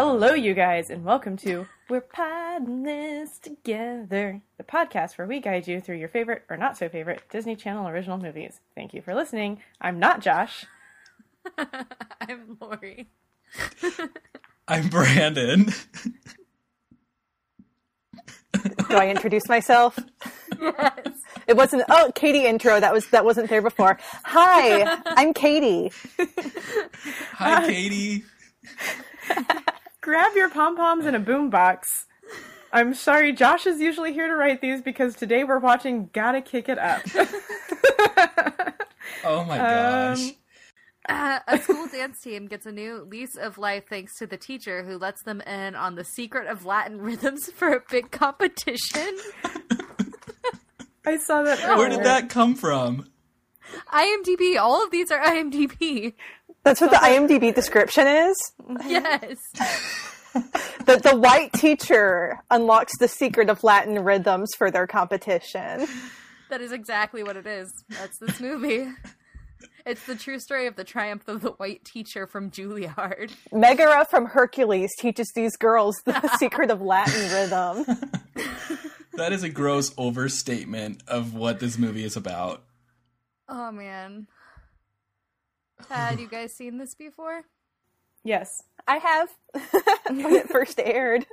Hello, you guys, and welcome to We're Podding This Together, the podcast where we guide you through your favorite or not so favorite Disney Channel original movies. Thank you for listening. I'm not Josh. I'm Lori. I'm Brandon. Do I introduce myself? Yes. It wasn't. Oh, Katie intro. That was that wasn't there before. Hi, I'm Katie. Hi, Katie. Grab your pom poms and a boombox. I'm sorry, Josh is usually here to write these because today we're watching Gotta Kick It Up. Oh my gosh. Uh, a school dance team gets a new lease of life thanks to the teacher who lets them in on the secret of Latin rhythms for a big competition. I saw that. Where did that come from? IMDb. All of these are IMDb. That's what the IMDb description is. Yes. That the white teacher unlocks the secret of Latin rhythms for their competition. That is exactly what it is. That's this movie. It's the true story of the triumph of the white teacher from Juilliard. Megara from Hercules teaches these girls the secret of Latin rhythm. That is a gross overstatement of what this movie is about. Oh man. Had you guys seen this before? Yes. I have when it first aired.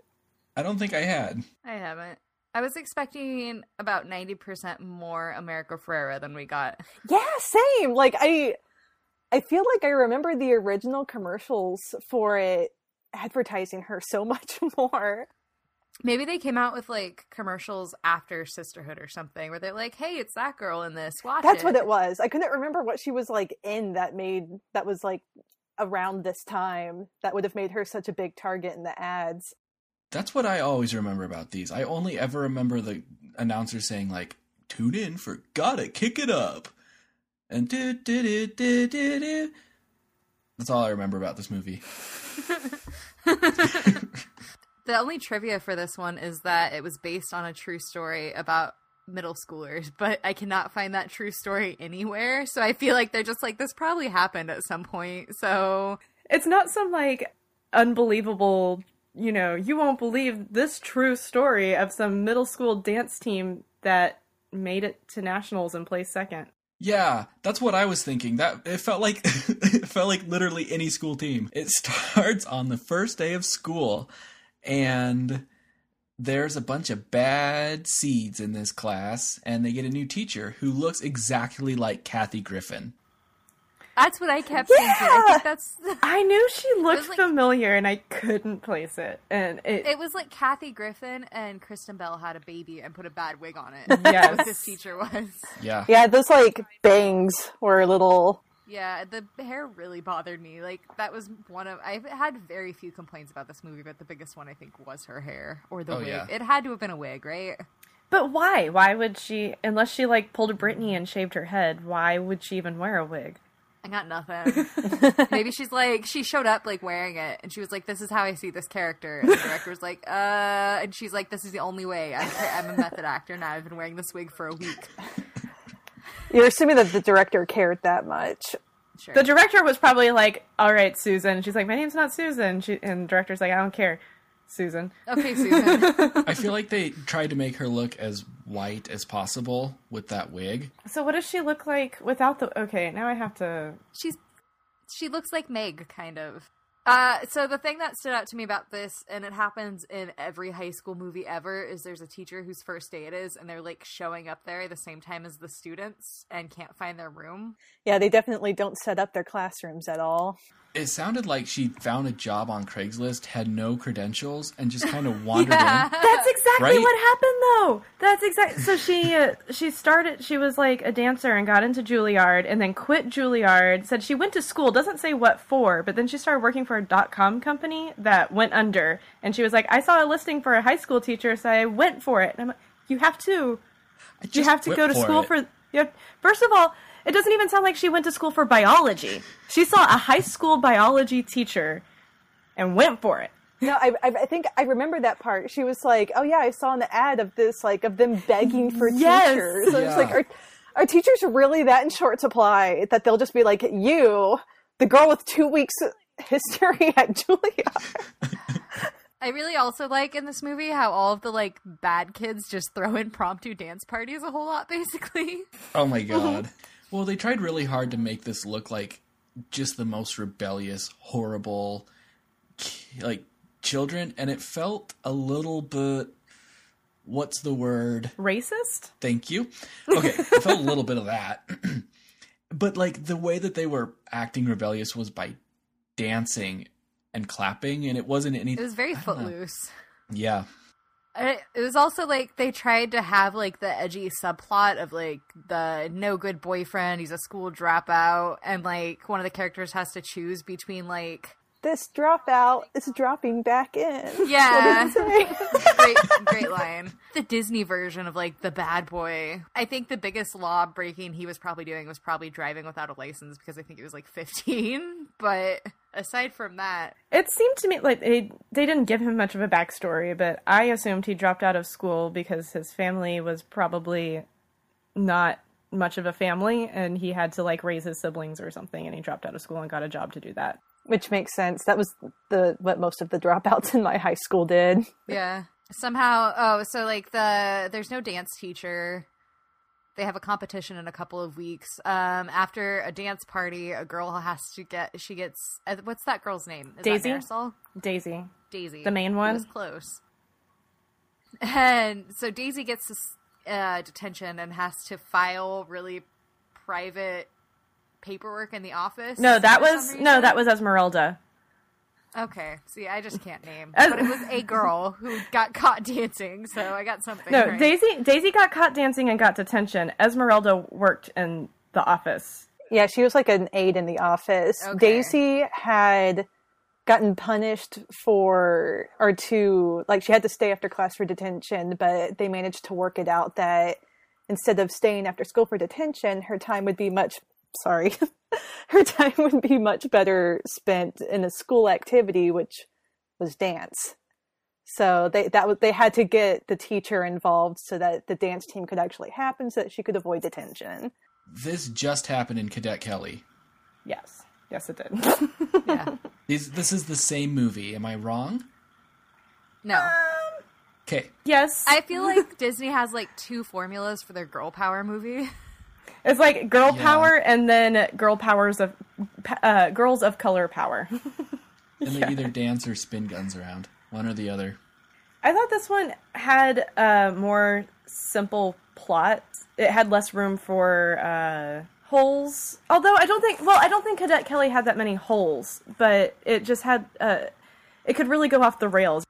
I don't think I had. I haven't. I was expecting about 90% more America Ferrera than we got. Yeah, same. Like I I feel like I remember the original commercials for it advertising her so much more. Maybe they came out with like commercials after Sisterhood or something where they're like, hey, it's that girl in this. Watch That's it. what it was. I couldn't remember what she was like in that made that was like around this time that would have made her such a big target in the ads. That's what I always remember about these. I only ever remember the announcer saying like, "Tune in for Gotta Kick It Up," and do do do do do do. That's all I remember about this movie. The only trivia for this one is that it was based on a true story about middle schoolers, but I cannot find that true story anywhere. So I feel like they're just like, this probably happened at some point. So It's not some like unbelievable, you know, you won't believe this true story of some middle school dance team that made it to nationals and placed second. Yeah, that's what I was thinking. That it felt like it felt like literally any school team. It starts on the first day of school and there's a bunch of bad seeds in this class and they get a new teacher who looks exactly like Kathy Griffin. that's what I kept thinking. I think that's. I knew she looked like- familiar and I couldn't place it. And it, It was like Kathy Griffin and Kristen Bell had a baby and put a bad wig on it. Yes. That's what this teacher was. Yeah. Yeah, those like bangs were a little Yeah, the hair really bothered me. Like that was one of I've had very few complaints about this movie, but the biggest one I think was her hair or the Oh, wig. yeah. It had to have been a wig, right? but why? Why would she, unless she like pulled a Britney and shaved her head, why would she even wear a wig? I got nothing. Maybe she's like she showed up like wearing it, and she was like, "This is how I see this character." And the director was like, "Uh," and she's like, "This is the only way. I'm, I'm a method actor now. I've been wearing this wig for a week." You're assuming that the director cared that much. Sure. The director was probably like, "All right, Susan." She's like, "My name's not Susan." She, and the director's like, "I don't care, Susan." okay, Susan. I feel like they tried to make her look as white as possible with that wig. So what does she look like without the? Okay, now I have to. she's she looks like Meg, kind of. Uh, so the thing that stood out to me about this, and it happens in every high school movie ever, is there's a teacher whose first day it is, and they're like showing up there the same time as the students and can't find their room. Yeah, they definitely don't set up their classrooms at all. It sounded like she found a job on Craigslist, had no credentials, and just kind of wandered Yeah. in. That's exactly Right? what happened, though. That's exactly. So she uh, she started. She was like a dancer and got into Juilliard, and then quit Juilliard. Said she went to school. Doesn't say what for, but then she started working for a dot com company that went under. And she was like, I saw a listing for a high school teacher, so I went for it. And I'm like, you have to. You have to go to school it. for. You have, first of all, it doesn't even sound like she went to school for biology. She saw a high school biology teacher and went for it. No, I, I, I think I remember that part. She was like, "Oh yeah, I saw an ad of this, like of them begging for Yes. teachers." So it's Yeah. like, are, are teachers really that in short supply that they'll just be like, "You, the girl with two weeks history at Juilliard"? I really also like in this movie how all of the like bad kids just throw impromptu dance parties a whole lot, basically. Oh my god. Mm-hmm. Well, they tried really hard to make this look like just the most rebellious, horrible, like children, and it felt a little bit. What's the word? Racist? Thank you. Okay, it felt a little bit of that, but like the way that they were acting rebellious was by dancing and clapping, and it wasn't anything. It was very I don't know. footloose. Yeah, I- It was also like they tried to have like the edgy subplot of like the no good boyfriend, he's a school dropout, and like one of the characters has to choose between like This dropout is dropping back in. Yeah. What did it say? great great line. The Disney version of like the bad boy. I think the biggest law breaking he was probably doing was probably driving without a license because I think he was like 15. But aside from that, It seemed to me like they they didn't give him much of a backstory, but I assumed he dropped out of school because his family was probably not much of a family and he had to like raise his siblings or something and he dropped out of school and got a job to do that. Which makes sense. That was the what most of the dropouts in my high school did. yeah. Somehow, oh, so like the there's no dance teacher. They have a competition in a couple of weeks. Um, after a dance party, a girl has to get. She gets. Uh, what's that girl's name? Is Daisy? Daisy. Daisy, The main one? was close. And so Daisy gets this uh, detention and has to file really private paperwork in the office. No, that was no, that was Esmeralda. Okay. See, I just can't name, Es- but it was a girl who got caught dancing, so I got something. No, right. Daisy Daisy got caught dancing and got detention. Esmeralda worked in the office. Yeah, she was like an aide in the office. Okay. Daisy had gotten punished for or to like she had to stay after class for detention, but they managed to work it out that instead of staying after school for detention, her time would be much sorry. her time would be much better spent in a school activity which was dance. So they that was they had to get the teacher involved so that the dance team could actually happen so that she could avoid detention. this just happened in Cadet Kelly. Yes. Yes it did. yeah. These, this is the same movie. Am I wrong? No, um, Okay. yes. I feel like Disney has like two formulas for their girl power movie. It's like girl Yeah. power and then girl powers of uh, girls of color power. And they either dance or spin guns around. One or the other. I thought this one had a more simple plot. It had less room for uh, holes. Although I don't think, well, I don't think Cadet Kelly had that many holes, but it just had, uh, it could really go off the rails.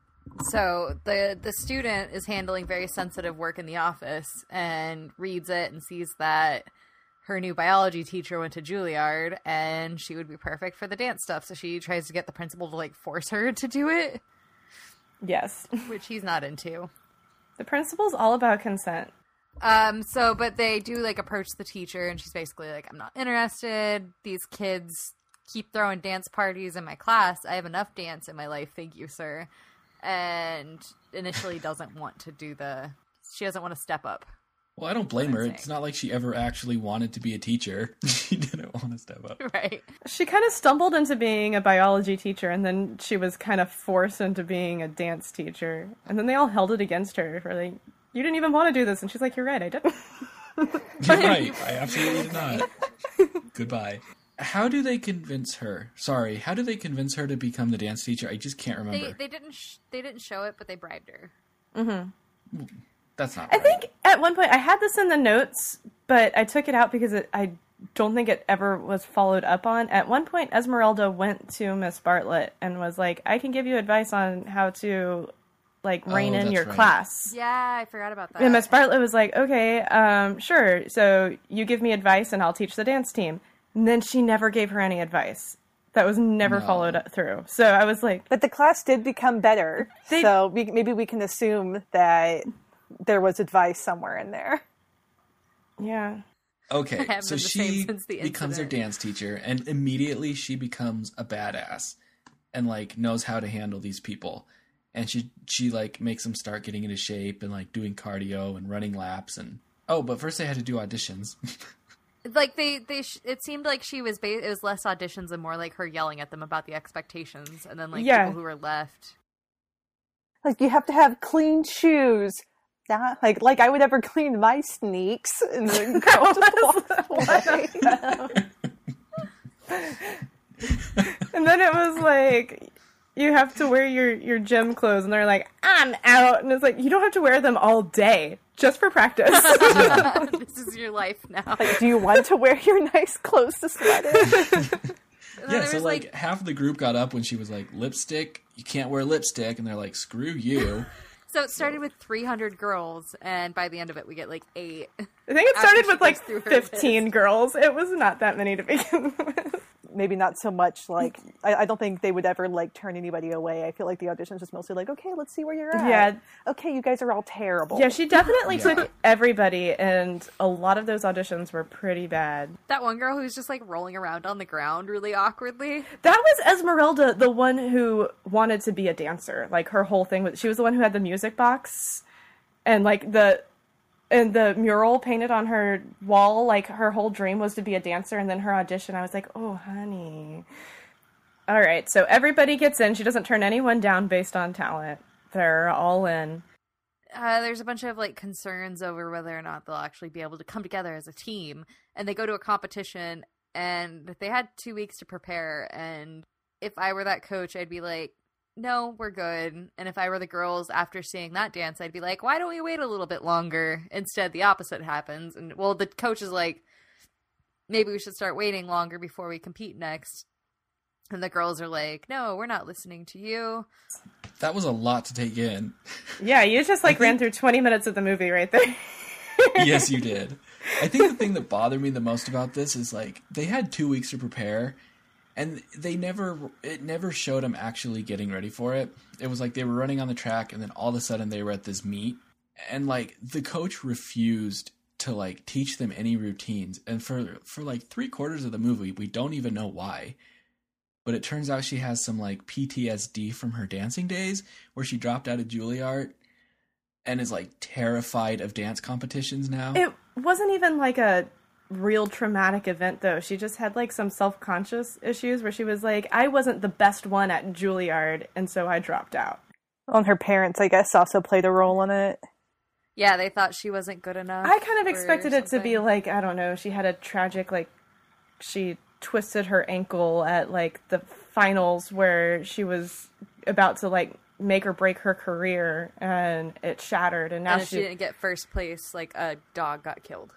So the the student is handling very sensitive work in the office and reads it and sees that her new biology teacher went to Juilliard and she would be perfect for the dance stuff. So she tries to get the principal to like force her to do it, Yes. which he's not into. The principal's all about consent. Um so but they do like approach the teacher and she's basically like I'm not interested. These kids keep throwing dance parties in my class. I have enough dance in my life, thank you, sir. And initially doesn't want to do the she doesn't want to step up. Well, I don't blame her. I'm It's not like she ever actually wanted to be a teacher. she didn't want to step up. Right. She kind of stumbled into being a biology teacher, and then she was kind of forced into being a dance teacher. And then they all held it against her for like, you didn't even want to do this. And she's like, you're right, I didn't. You're right. I absolutely did not. Goodbye. How do they convince her? Sorry, how do they convince her to become the dance teacher? I just can't remember. they didn't sh- they didn't show it, but they bribed her. Mm-hmm. That's not. I right. think at one point I had this in the notes, but I took it out because it, I don't think it ever was followed up on. At one point, Esmeralda went to Miss Bartlett and was like, "I can give you advice on how to like rein Oh, in your right. class." Yeah, I forgot about that. And Miss Bartlett was like, "Okay, um, sure. So you give me advice, and I'll teach the dance team." And then she never gave her any advice. That was never No. followed up through. So I was like, But the class did become better, They- so we, maybe we can assume that there was advice somewhere in there. "Yeah, Okay, so been the same she becomes her dance teacher, and immediately she becomes a badass, and like knows how to handle these people, and she she like makes them start getting into shape and like doing cardio and running laps and oh, but first they had to do auditions. like they they sh- it seemed like she was ba- it was less auditions and more like her yelling at them about the expectations, and then like Yeah. people who were left. like you have to have clean shoes. Not like like I would ever clean my sneaks and then go to walk away. And then it was like you have to wear your your gym clothes, and they're like, "I'm out," and it's like you don't have to wear them all day just for practice. this is your life now. Like, do you want to wear your nice clothes to sweat in? And Yeah, so was, like, half of the group got up when she was like, lipstick, you can't wear lipstick, and they're like, screw you. So it started with 300 girls, and by the end of it, we get like eight. I think it started with like goes through 15 girls. It was not that many to begin with. Maybe not so much mm. like I, I don't think they would ever like turn anybody away. I feel like the audition's just mostly like, okay, let's see where you're at. Yeah. Okay, you guys are all terrible. Yeah, she definitely Yeah. took everybody, and a lot of those auditions were pretty bad. That one girl who's just like rolling around on the ground really awkwardly. That was Esmeralda, the one who wanted to be a dancer. Like her whole thing was she was the one who had the music box and like the and the mural painted on her wall, like her whole dream was to be a dancer and then her audition I was like, "Oh, honey." All right, so everybody gets in. She doesn't turn anyone down based on talent. They're all in. Uh, there's a bunch of like concerns over whether or not they'll actually be able to come together as a team, and they go to a competition, and they had two weeks to prepare. And if I were that coach, I'd be like, "No, we're good." And if I were the girls, after seeing that dance, I'd be like, "Why don't we wait a little bit longer?" Instead, the opposite happens, and well, the coach is like, "Maybe we should start waiting longer before we compete next." And the girls are like, "No, we're not listening to you." That was a lot to take in. Yeah, you just like ran through 20 minutes of the movie right there. yes, you did. I think the thing that bothered me the most about this is like they had two weeks to prepare, and they never it never showed them actually getting ready for it. It was like they were running on the track, and then all of a sudden they were at this meet, and like the coach refused to like teach them any routines, and for for like three quarters of the movie, we don't even know why. But it turns out she has some like PTSD from her dancing days, where she dropped out of Juilliard and is like terrified of dance competitions now. It wasn't even like a real traumatic event though. She just had like some self-conscious issues where she was like, I wasn't the best one at Juilliard and so I dropped out. On her parents, I guess, also played a role in it. Yeah, they thought she wasn't good enough. I kind of expected it to be like, I don't know, she had a tragic like she twisted her ankle at like the finals where she was about to like make or break her career and it shattered and now and if she, she didn't get first place, like a dog got killed.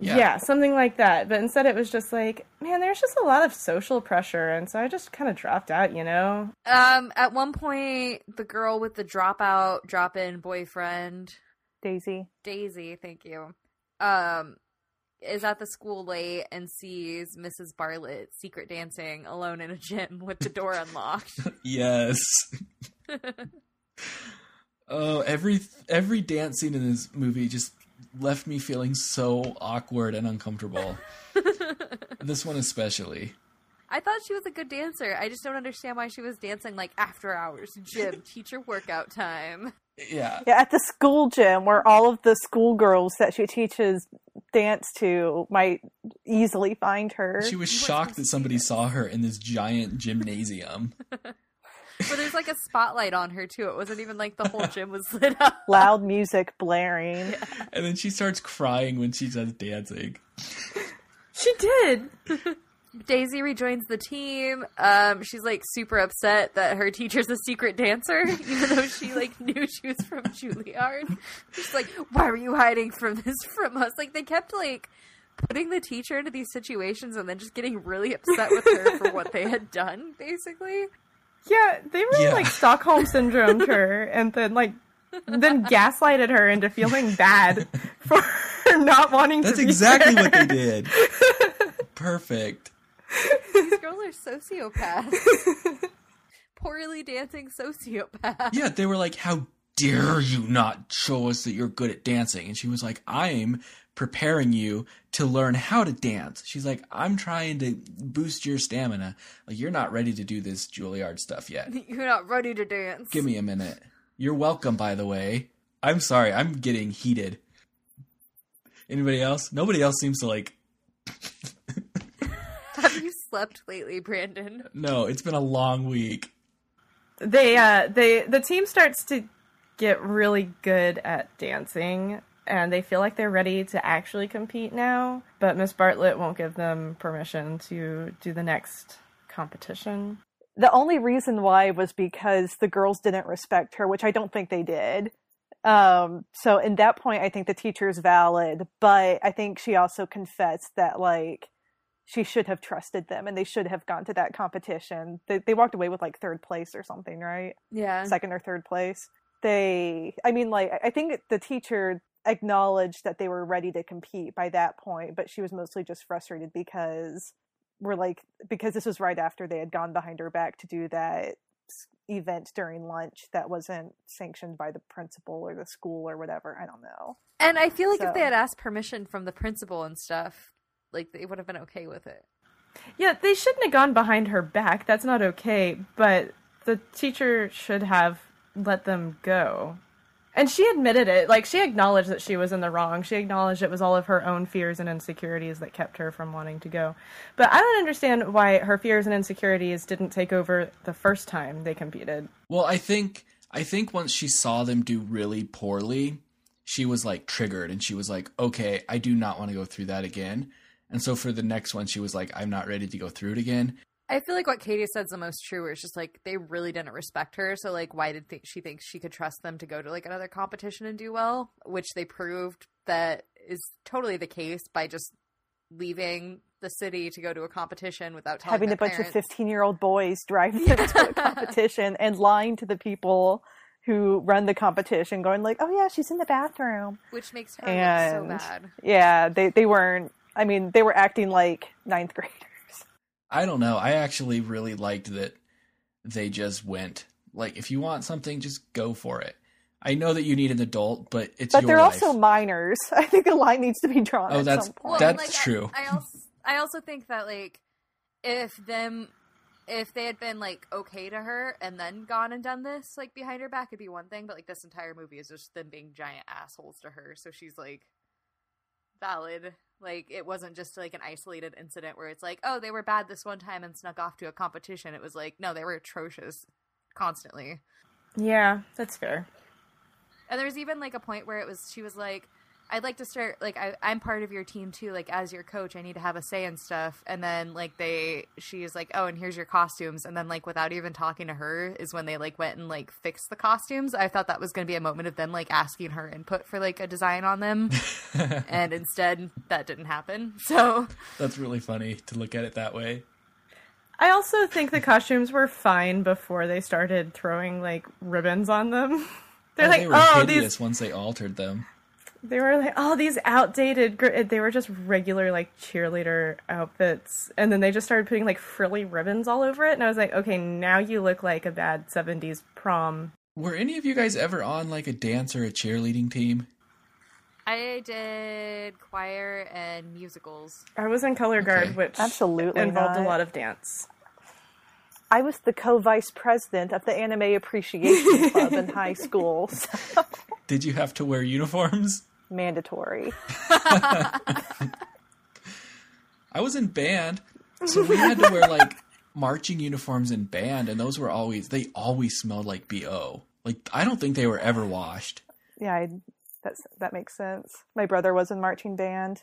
Yeah. something like that. But instead, it was just like, man, there's just a lot of social pressure, and so I just kind of dropped out, you know. Um, at one point, the girl with the dropout, drop-in boyfriend, Daisy. Daisy, thank you, um, is at the school late and sees Mrs. Bartlett secret dancing alone in a gym with the door unlocked. Yes. oh, every every dance scene in this movie just left me feeling so awkward and uncomfortable. this one especially. I thought she was a good dancer. I just don't understand why she was dancing like after hours, gym, teacher workout time. Yeah. Yeah, at the school gym where all of the schoolgirls that she teaches dance to might easily find her. She was shocked that somebody saw her in this giant gymnasium. But there's like a spotlight on her too. It wasn't even like the whole gym was lit up. Loud music blaring. And then she starts crying when she does dancing. She did. Daisy rejoins the team. Um, she's like super upset that her teacher's a secret dancer, even though she like knew she was from Juilliard. She's like, "Why were you hiding from this from us?" Like they kept like putting the teacher into these situations and then just getting really upset with her for what they had done, basically. Yeah, they really Yeah. like Stockholm syndromed her, and then like then gaslighted her into feeling bad for not wanting That's to be exactly there. what they did. Perfect. These girls are sociopaths. Poorly dancing sociopaths. Yeah, they were like, How dare you not show us that you're good at dancing? And she was like, I'm preparing you to learn how to dance. She's like, I'm trying to boost your stamina. Like, you're not ready to do this Juilliard stuff yet. You're not ready to dance. Give me a minute. You're welcome, by the way. I'm sorry, I'm getting heated. Anybody else? Nobody else seems to like. Have you slept lately, Brandon? No, it's been a long week. they uh they the team starts to get really good at dancing and they feel like they're ready to actually compete now but miss bartlett won't give them permission to do the next competition the only reason why was because the girls didn't respect her, which I don't think they did. Um, so in that point, I think the teacher is valid, but I think she also confessed that like she should have trusted them and they should have gone to that competition. They, they walked away with like third place or something, right? Yeah. Second or third place. They, I mean, like I think the teacher acknowledged that they were ready to compete by that point, but she was mostly just frustrated because we're like because this was right after they had gone behind her back to do that event during lunch that wasn't sanctioned by the principal or the school or whatever. I don't know. And I feel like if they had asked permission from the principal and stuff, like they would have been okay with it. yeah they shouldn't have gone behind her back that's not okay but the teacher should have let them go and she admitted it like she acknowledged that she was in the wrong she acknowledged it was all of her own fears and insecurities that kept her from wanting to go but i don't understand why her fears and insecurities didn't take over the first time they competed Well, I think I think once she saw them do really poorly, she was like triggered and she was like, "Okay, I do not want to go through that again." And so for the next one, she was like, "I'm not ready to go through it again." I feel like what Katie said's the most true. Where it's just like they really didn't respect her, so like why did th- she think she could trust them to go to like another competition and do well? Which they proved that is totally the case by just leaving the city to go to a competition without telling Having a bunch parents. of 15 year old boys drive them to a competition and lying to the people who run the competition, going like, "Oh yeah, she's in the bathroom." which makes her And look so bad. yeah, they they weren't. I mean, they were acting like ninth graders. I don't know. I actually really liked that they just went. Like, if you want something, just go for it. I know that you need an adult, but it's But your they're life. also minors. I think a line needs to be drawn. Oh, at that's- some Well, point. That's like, true. I, I also I also think that like if them if they had been like okay to her and then gone and done this like behind her back it'd be one thing, but like this entire movie is just them being giant assholes to her. So she's like valid. Like it wasn't just like an isolated incident where it's like, oh, they were bad this one time and snuck off to a competition. It was like, no, they were atrocious constantly. yeah that's fair And there was even like a point where it was she was like, I'd like to start like I, I'm part of your team too. Like as your coach, I need to have a say in stuff. And then like they, she's like, oh, and here's your costumes. And then like without even talking to her is when they like went and like fixed the costumes. I thought that was going to be a moment of them like asking her input for like a design on them, and instead that didn't happen. So That's really funny to look at it that way. I also think the costumes were fine before they started throwing like ribbons on them. They're Oh, like, they were oh, hideous these. once they altered them. They were like, oh, these outdated. Gr-. They were just regular like cheerleader outfits, and then they just started putting like frilly ribbons all over it, and I was like, okay, now you look like a bad '70s prom. Were any of you guys ever on like a dance or a cheerleading team? I did choir and musicals. I was in color guard, Okay. which Absolutely involved a lot of dance. I was the co-vice president of the Anime Appreciation Club in high school. So Did you have to wear uniforms? Mandatory. I was in band, so we had to wear like marching uniforms in band, and those were always they always smelled like bo. Like I don't think they were ever washed. Yeah, I, that's that makes sense. My brother was in marching band.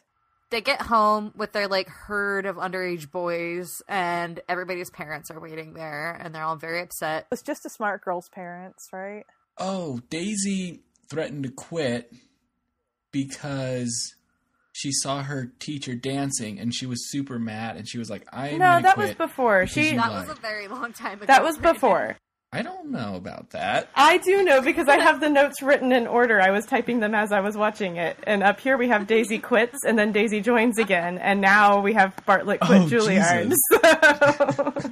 they get home with their like herd of underage boys and everybody's parents are waiting there and they're all very upset It was just a smart girl's parents, right? Oh, Daisy threatened to quit because she saw her teacher dancing, and she was super mad, and she was like, "I'm No, gonna that was before. because She that lied." was a very long time ago that was before. I don't know about that. I do know because I have the notes written in order. I was typing them as I was watching it. And up here we have Daisy quits and then Daisy joins again. And now we have Bartlett quit Oh, Juilliard. Jesus. So-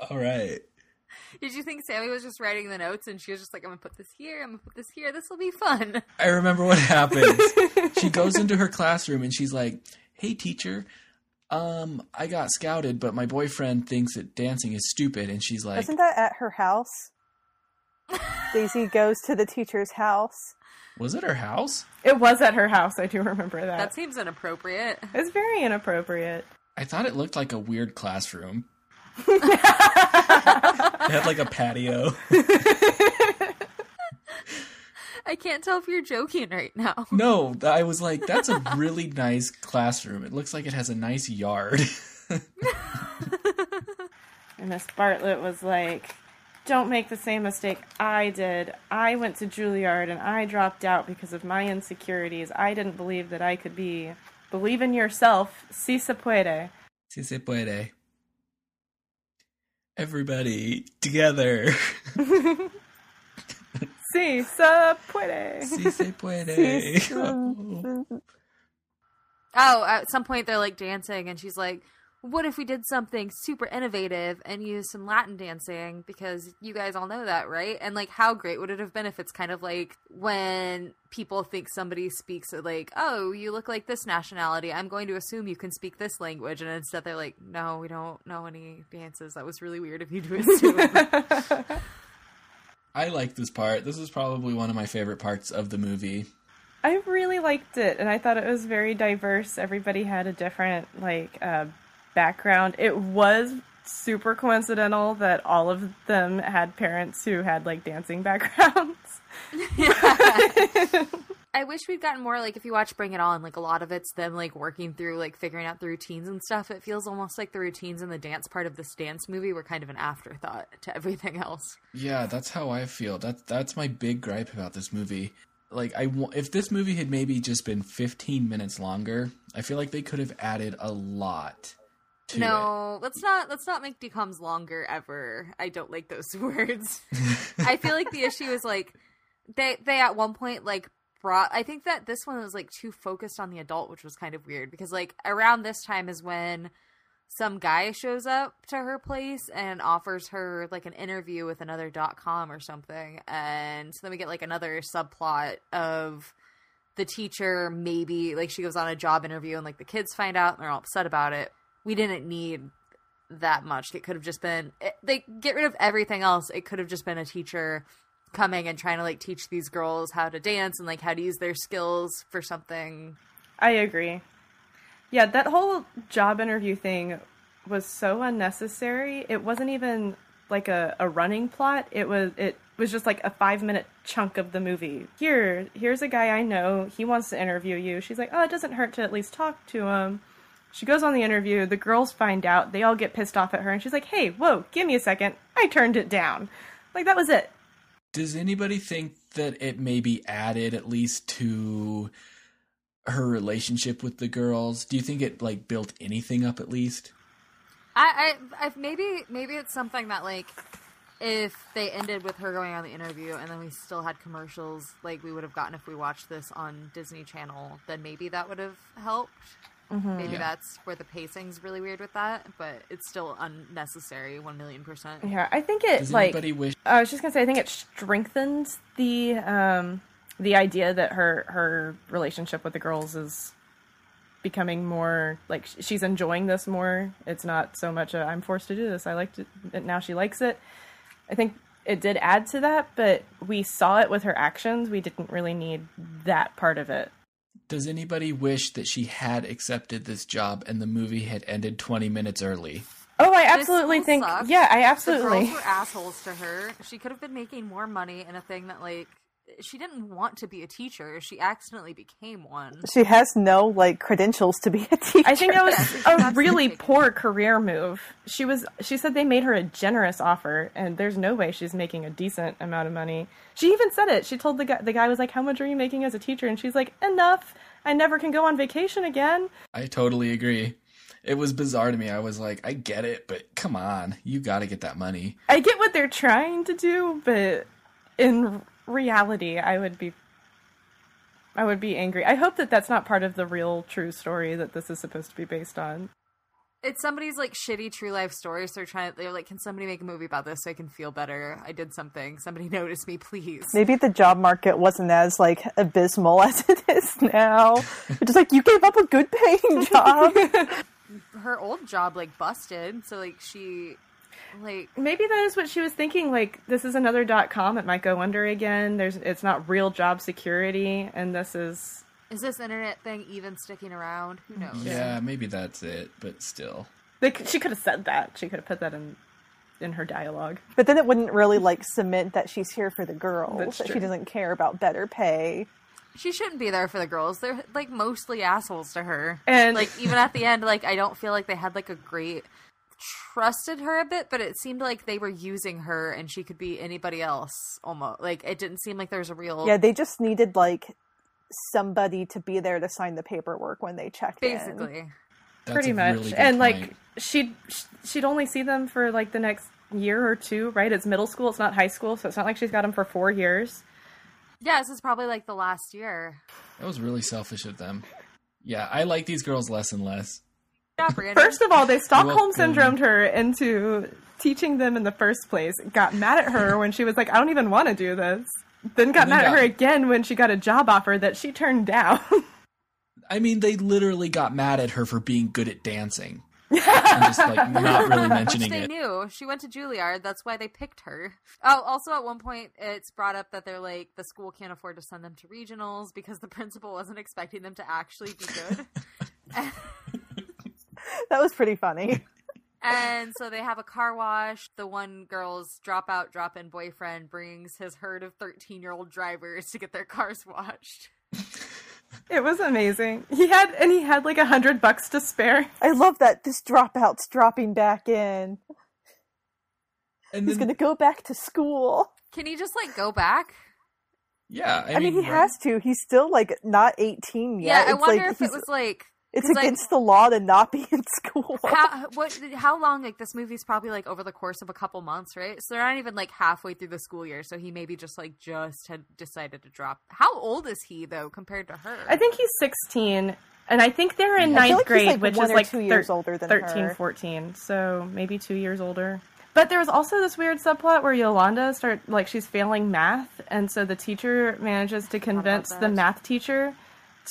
All right. Did you think sammy was just writing the notes and she was just like i'm gonna put this here i'm gonna put this here this will be fun I remember what happens. she goes into her classroom and she's like, "Hey, teacher, um, I got scouted, but my boyfriend thinks that dancing is stupid." And she's like, Isn't that at her house? Daisy goes to the teacher's house. "Was it her house?" it was at her house. I do remember that. that seems inappropriate It's very inappropriate. I thought it looked like a weird classroom. It had like a patio. I can't tell if you're joking right now. No, I was like, that's a really nice classroom. It looks like it has a nice yard. And Miss Bartlett was like, Don't make the same mistake I did. I went to Juilliard and I dropped out because of my insecurities. I didn't believe that I could be. Believe in yourself. Si se puede. Si se puede. Everybody together. Si se puede. Si se puede. Oh. oh, at some point they're like dancing, and she's like, "What if we did something super innovative and use some Latin dancing? Because you guys all know that, right? And like, how great would it have been if it's kind of like when people think somebody speaks like, "Oh, you look like this nationality. I'm going to assume you can speak this language," and instead they're like, "No, we don't know any dances. That was really weird of you to assume." I like this part. This is probably one of my favorite parts of the movie. I really liked it, and I thought it was very diverse. Everybody had a different like uh, background. It was super coincidental that all of them had parents who had like dancing backgrounds. I wish we'd gotten more like if you watch Bring It On, like a lot of it's them like working through like figuring out the routines and stuff. It feels almost like the routines and the dance part of this dance movie were kind of an afterthought to everything else. Yeah, that's how I feel. That that's my big gripe about this movie. Like I if this movie had maybe just been 15 minutes longer, I feel like they could have added a lot to it. no, let's not let's not make DCOMs longer ever. I don't like those words. I feel like the issue is like they they at one point like brought I think that this one was like too focused on the adult, which was kind of weird because like around this time is when some guy shows up to her place and offers her like an interview with another dot com or something and so then we get like another subplot of the teacher maybe like she goes on a job interview and like the kids find out and they're all upset about it we didn't need that much it could have just been they get rid of everything else it could have just been a teacher coming and trying to like teach these girls how to dance and like how to use their skills for something I agree. Yeah, that whole job interview thing was so unnecessary. It wasn't even like a, a running plot. It was it was just like a five minute chunk of the movie. Here, here's a guy I know. He wants to interview you. She's like, oh, it doesn't hurt to at least talk to him. She goes on the interview. The girls find out. They all get pissed off at her, and she's like, hey, whoa, give me a second. I turned it down. Like that was it. Does anybody think that it maybe added at least to her relationship with the girls? Do you think it like built anything up at least? I, I, I maybe maybe it's something that like if they ended with her going on the interview and then we still had commercials like we would have gotten if we watched this on Disney Channel, then maybe that would have helped. Maybe Yeah. that's where the pacing's really weird with that, but it's still unnecessary, one million percent. Yeah, I think it Does like anybody wish I was just gonna say, I think it strengthens the um, the idea that her her relationship with the girls is becoming more like she's enjoying this more. It's not so much a I'm forced to do this. I liked it, now she likes it. I think it did add to that, but we saw it with her actions. We didn't really need that part of it. Does anybody wish that she had accepted this job and the movie had ended 20 minutes early? Oh, I absolutely think. sucks. Yeah, I The absolutely. girls were assholes to her. She could have been making more money in a thing that like she didn't want to be a teacher. She accidentally became one. She has no like credentials to be a teacher. I think that was Yes, a really poor career move. She was she said they made her a generous offer and there's no way she's making a decent amount of money. She even said it. She told the guy the guy was like, "How much are you making as a teacher?" and she's like, "Enough. I never can go on vacation again." I totally agree. It was bizarre to me. I was like, I get it, but come on, you got to get that money. I get what they're trying to do, but in reality, I would be I would be angry. I hope that that's not part of the real true story that this is supposed to be based on. It's somebody's like shitty true life story. So they're trying. They're like, can somebody make a movie about this so I can feel better? I did something. Somebody notice me, please. Maybe the job market wasn't as like abysmal as it is now. It's just like you gave up a good paying job. Her old job like busted. So like she, like Maybe that is what she was thinking. Like this is another dot com. It might go under again. There's it's not real job security, and this is is this internet thing even sticking around? Who knows? Yeah, maybe that's it, but still. like she could have said that. She could have put that in in her dialogue. But then it wouldn't really like cement that she's here for the girls. That's that she doesn't care about better pay. She shouldn't be there for the girls. They're like mostly assholes to her. And- like even at the end, like I don't feel like they had like a great trusted her a bit, but it seemed like they were using her and she could be anybody else almost. Like it didn't seem like there was a real Yeah, they just needed like somebody to be there to sign the paperwork when they checked in. basically. That's pretty much. really good and point. like she'd she'd only see them for like the next year or two, right? It's middle school, it's not high school, so it's not like she's got them for 4 years. Yeah, this is probably like the last year. that was really selfish of them. Yeah, I like these girls less and less. Yeah, Brandon. First of all, they Stockholm welcome. syndromed her into teaching them in the first place. Got mad at her when she was like, "I don't even want to do this." Then got And then mad at her again when she got a job offer that she turned down. I mean, they literally got mad at her for being good at dancing. and just like not really Which mentioning they it. knew. She went to Juilliard. That's why they picked her. Oh, also at one point, it's brought up that they're like, the school can't afford to send them to regionals because the principal wasn't expecting them to actually be good. That was pretty funny. and so they have a car wash. The one girl's dropout, drop in boyfriend brings his herd of 13 year old drivers to get their cars washed. it was amazing. He had and he had like a hundred bucks to spare. I love that this dropout's dropping back in. And He's then, gonna go back to school. Can he just like go back? yeah, I, I, mean, he right? has to. He's still like not eighteen yet. Yeah, yet. I it's wonder like if it was like. It's 'cause, like, against the law to not be in school. how what how long like this movie's probably like over the course of a couple months right so they're not even like halfway through the school year so he maybe just like just had decided to drop how old is he though compared to her I think he's 16 and I think they're in I ninth like grade, like, which is like two years thir- older than 13, her. 14. So maybe two years older. But there was also this weird subplot where Yolanda start like she's failing math, and so the teacher manages to convince the math teacher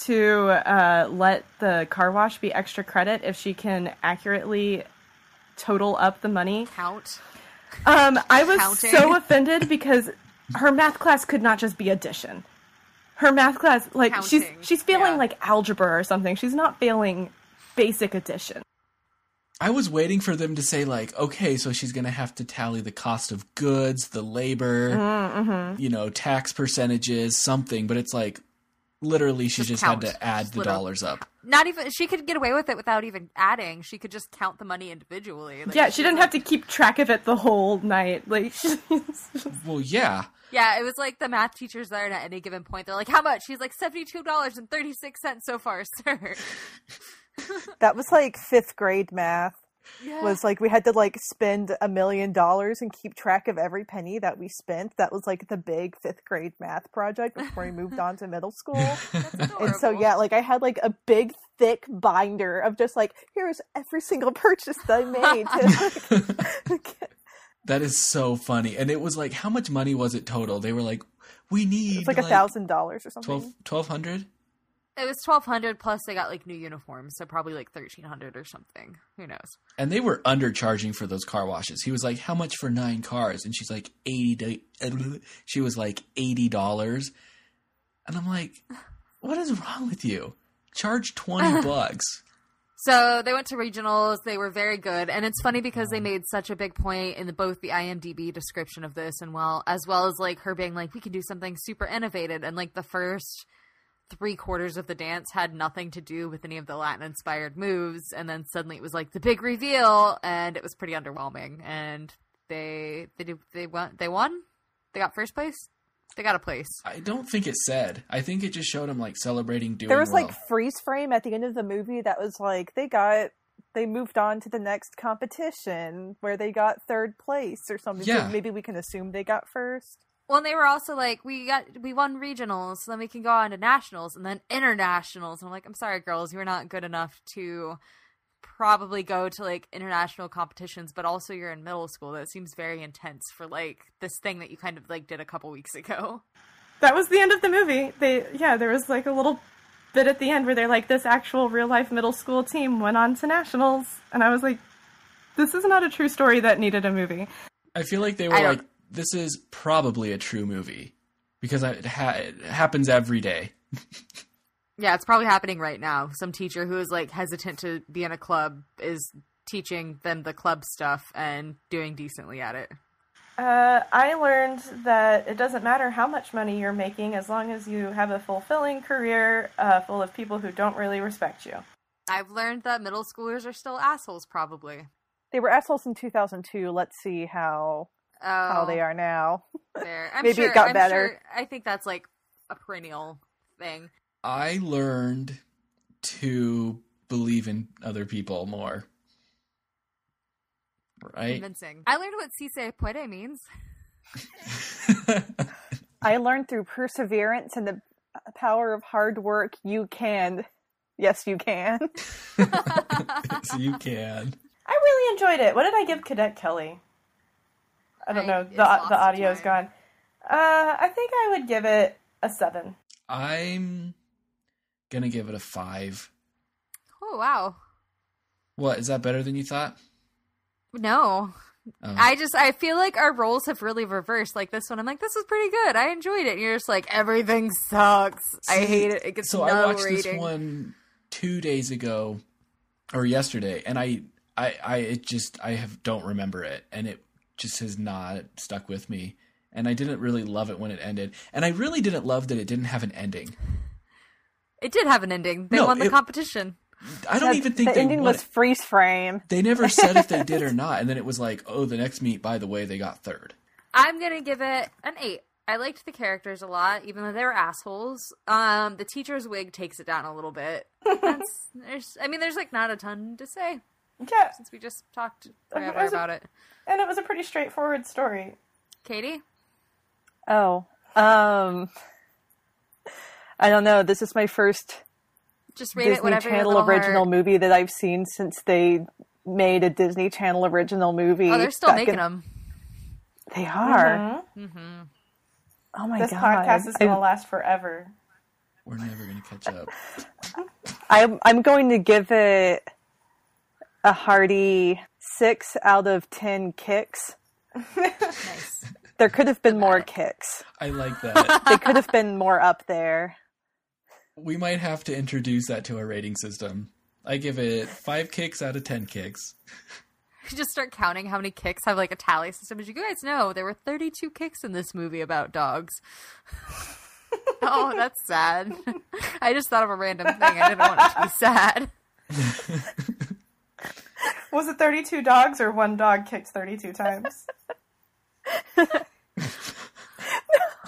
to uh, let the car wash be extra credit if she can accurately total up the money. count Um, I was Counting. so offended because her math class could not just be addition. Her math class, like she's she's failing yeah. like algebra or something. She's not failing basic addition. I was waiting for them to say like, okay, so she's gonna have to tally the cost of goods, the labor, Mm-hmm. you know, tax percentages, something. But it's like, literally, she Just just, had to add Just the literally dollars up. not even she could get away with it without even adding. She could just count the money individually. Like, Yeah, she didn't have to keep track of it the whole night. Like, Well, yeah, yeah it was like the math teachers there at any given point. They're like how much? She's like $72.36 so far sir. That was like fifth grade math. Yeah. Was like we had to like spend a million dollars and keep track of every penny that we spent. That was like the big fifth grade math project before we moved on to middle school. And so yeah, like I had like a big thick binder of just like here's every single purchase that I made. To, like, that is so funny. And it was like, how much money was it total? They were like, we need it's like a thousand dollars or something. 12, 1200 It was twelve hundred plus they got like new uniforms, so probably like thirteen hundred or something. Who knows? And they were undercharging for those car washes. He was like, "How much for nine cars?" And she's like, 80 She was like, "$80." And I'm like, "What is wrong with you? Charge 20 bucks." So they went to regionals. They were very good, and it's funny because they made such a big point in the, both the IMDb description of this, and well, as well as like her being like, we can do something super innovative, and like the first three quarters of the dance had nothing to do with any of the Latin inspired moves, and then suddenly it was like the big reveal, and it was pretty underwhelming. And they they did, they won they won they got first place. They got a place. I don't think it said. I think it just showed them like celebrating doing there was well. like freeze frame at the end of the movie that was like they got they moved on to the next competition where they got third place or something. So Yeah. maybe we can assume they got first. Well, and they were also like, we got we won regionals, so then we can go on to nationals and then internationals. And I'm like, I'm sorry, girls, you're not good enough to probably go to like international competitions, but also you're in middle school. That seems very intense for like this thing that you kind of like did a couple weeks ago. that was the end of the movie. They, yeah, there was like a little bit at the end where they're like, this actual real life middle school team went on to nationals, and I was like, this is not a true story that needed a movie. I feel like they were like, "This is probably a true movie." Because it, ha- it happens every day. Yeah, it's probably happening right now. Some teacher who is like hesitant to be in a club is teaching them the club stuff and doing decently at it. Uh, I learned that it doesn't matter how much money you're making as long as you have a fulfilling career uh, full of people who don't really respect you. I've learned that middle schoolers are still assholes, probably. They were assholes in 2002. Let's see how Oh, how they oh. are now. There. I'm Maybe it got I'm better. sure- I think that's like a perennial thing. I learned to believe in other people more. Right? Convincing. I learned what si se puede means. I learned through perseverance and the power of hard work. You can, yes, you can. so you can. I really enjoyed it. What did I give Cadet Kelly? I don't I- know. The lost the audio's to gone. Uh, I think I would give it a seven. I'm gonna give it a five. Oh wow. What is that better than you thought? No. Oh. I just I feel like our roles have really reversed. Like this one, I'm like, this was pretty good. I enjoyed it. And you're just like, everything sucks. I hate it. It gets so no I watched rating. this one two days ago or yesterday, and I, I, I, it just I have don't remember it, and it just has not stuck with me. And I didn't really love it when it ended, and I really didn't love that it didn't have an ending. It did have an ending. They No, won the it- competition. I don't That- even think the they ending won was it. freeze frame. They never said if they did or not, and then it was like, oh, the next meet. By the way, they got third. I'm gonna give it an eight. I liked the characters a lot, even though they were assholes. Um, the teacher's wig takes it down a little bit. That's, there's, I mean, there's like not a ton to say Yeah, since we just talked it forever was a- about it. and it was a pretty straightforward story. Katie, Oh, um, I don't know. This is my first just rate Disney whatever your Channel original heart- movie that I've seen since they made a Disney Channel original movie. Oh, they're still back making in- them. They are. Mhm. Oh my This god! This podcast is going to last forever. We're never gonna catch up. I'm I'm going to give it a hearty six out of ten kicks. Nice. There could have been more kicks. I like that. They could have been more up there. we might have to introduce that to our rating system. I give it five kicks out of ten kicks. just start counting how many kicks have like a tally system. As you guys know, there were 32 kicks in this movie about dogs. oh, that's sad. I just thought of a random thing. I didn't want it to be sad. Was it 32 dogs or one dog kicked 32 times?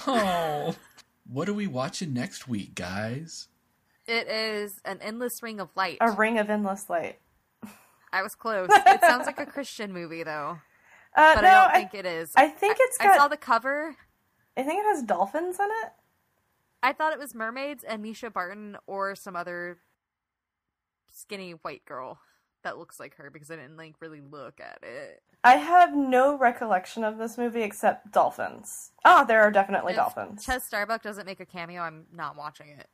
Oh, what are we watching next week, guys? It is an endless ring of light. a ring of endless light. I was close. It sounds like a Christian movie though, Uh, but no, I don't I, think it is. I think it's I got. saw the cover. I think it has dolphins in it. I thought it was mermaids and Mischa Barton or some other skinny white girl that looks like her because I didn't like really look at it. I have no recollection of this movie except dolphins. Ah, there are definitely If dolphins. Ches Starbuck doesn't make a cameo. I'm not watching it.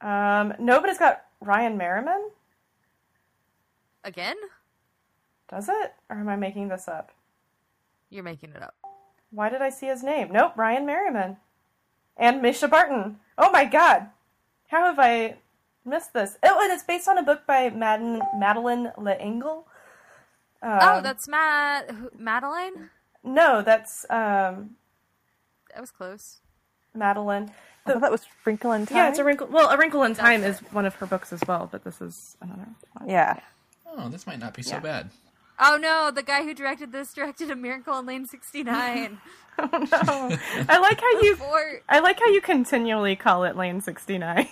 Um, no, but it's got Ryan Merriman. Again? Does it? Or am I making this up? You're making it up. Why did I see his name? Nope, Ryan Merriman. And Mischa Barton. Oh my god. How have I missed this? Oh, and it's based on a book by Madden, Madeleine L'Engle. Um, oh, that's Matt Madeleine. No, that's um, That was close. Madeleine. I thought that was Wrinkle in Time. Yeah, it's a wrinkle. Well, a wrinkle in time is one of her books as well, but this is another. one. Yeah. Oh, this might not be so Yeah. bad. Oh no, the guy who directed this directed a Miracle on Lane 69. Oh no! I like how you. Or I like how you continually call it Lane sixty nine.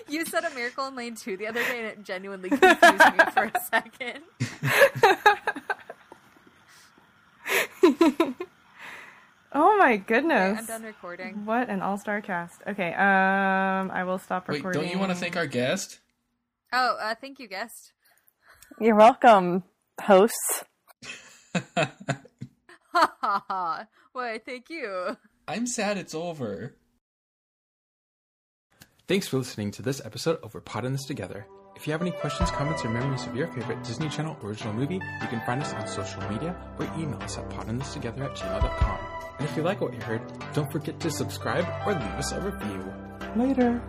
you said a Miracle on Lane 2 the other day and it genuinely confused me for a second. Oh my Okay, goodness! I'm done recording. What an all star cast. Okay, um, I will stop Wait, recording. don't you want to thank our guest? Oh, uh, thank you, guest. You're welcome, hosts. Ha ha ha. Why, thank you. I'm sad it's over. Thanks for listening to this episode of We're Potting This Together. If you have any questions, comments, or memories of your favorite Disney Channel original movie, you can find us on social media or email us at pottingthistogether at gmail.com. And if you like what you heard, don't forget to subscribe or leave us a review. Later.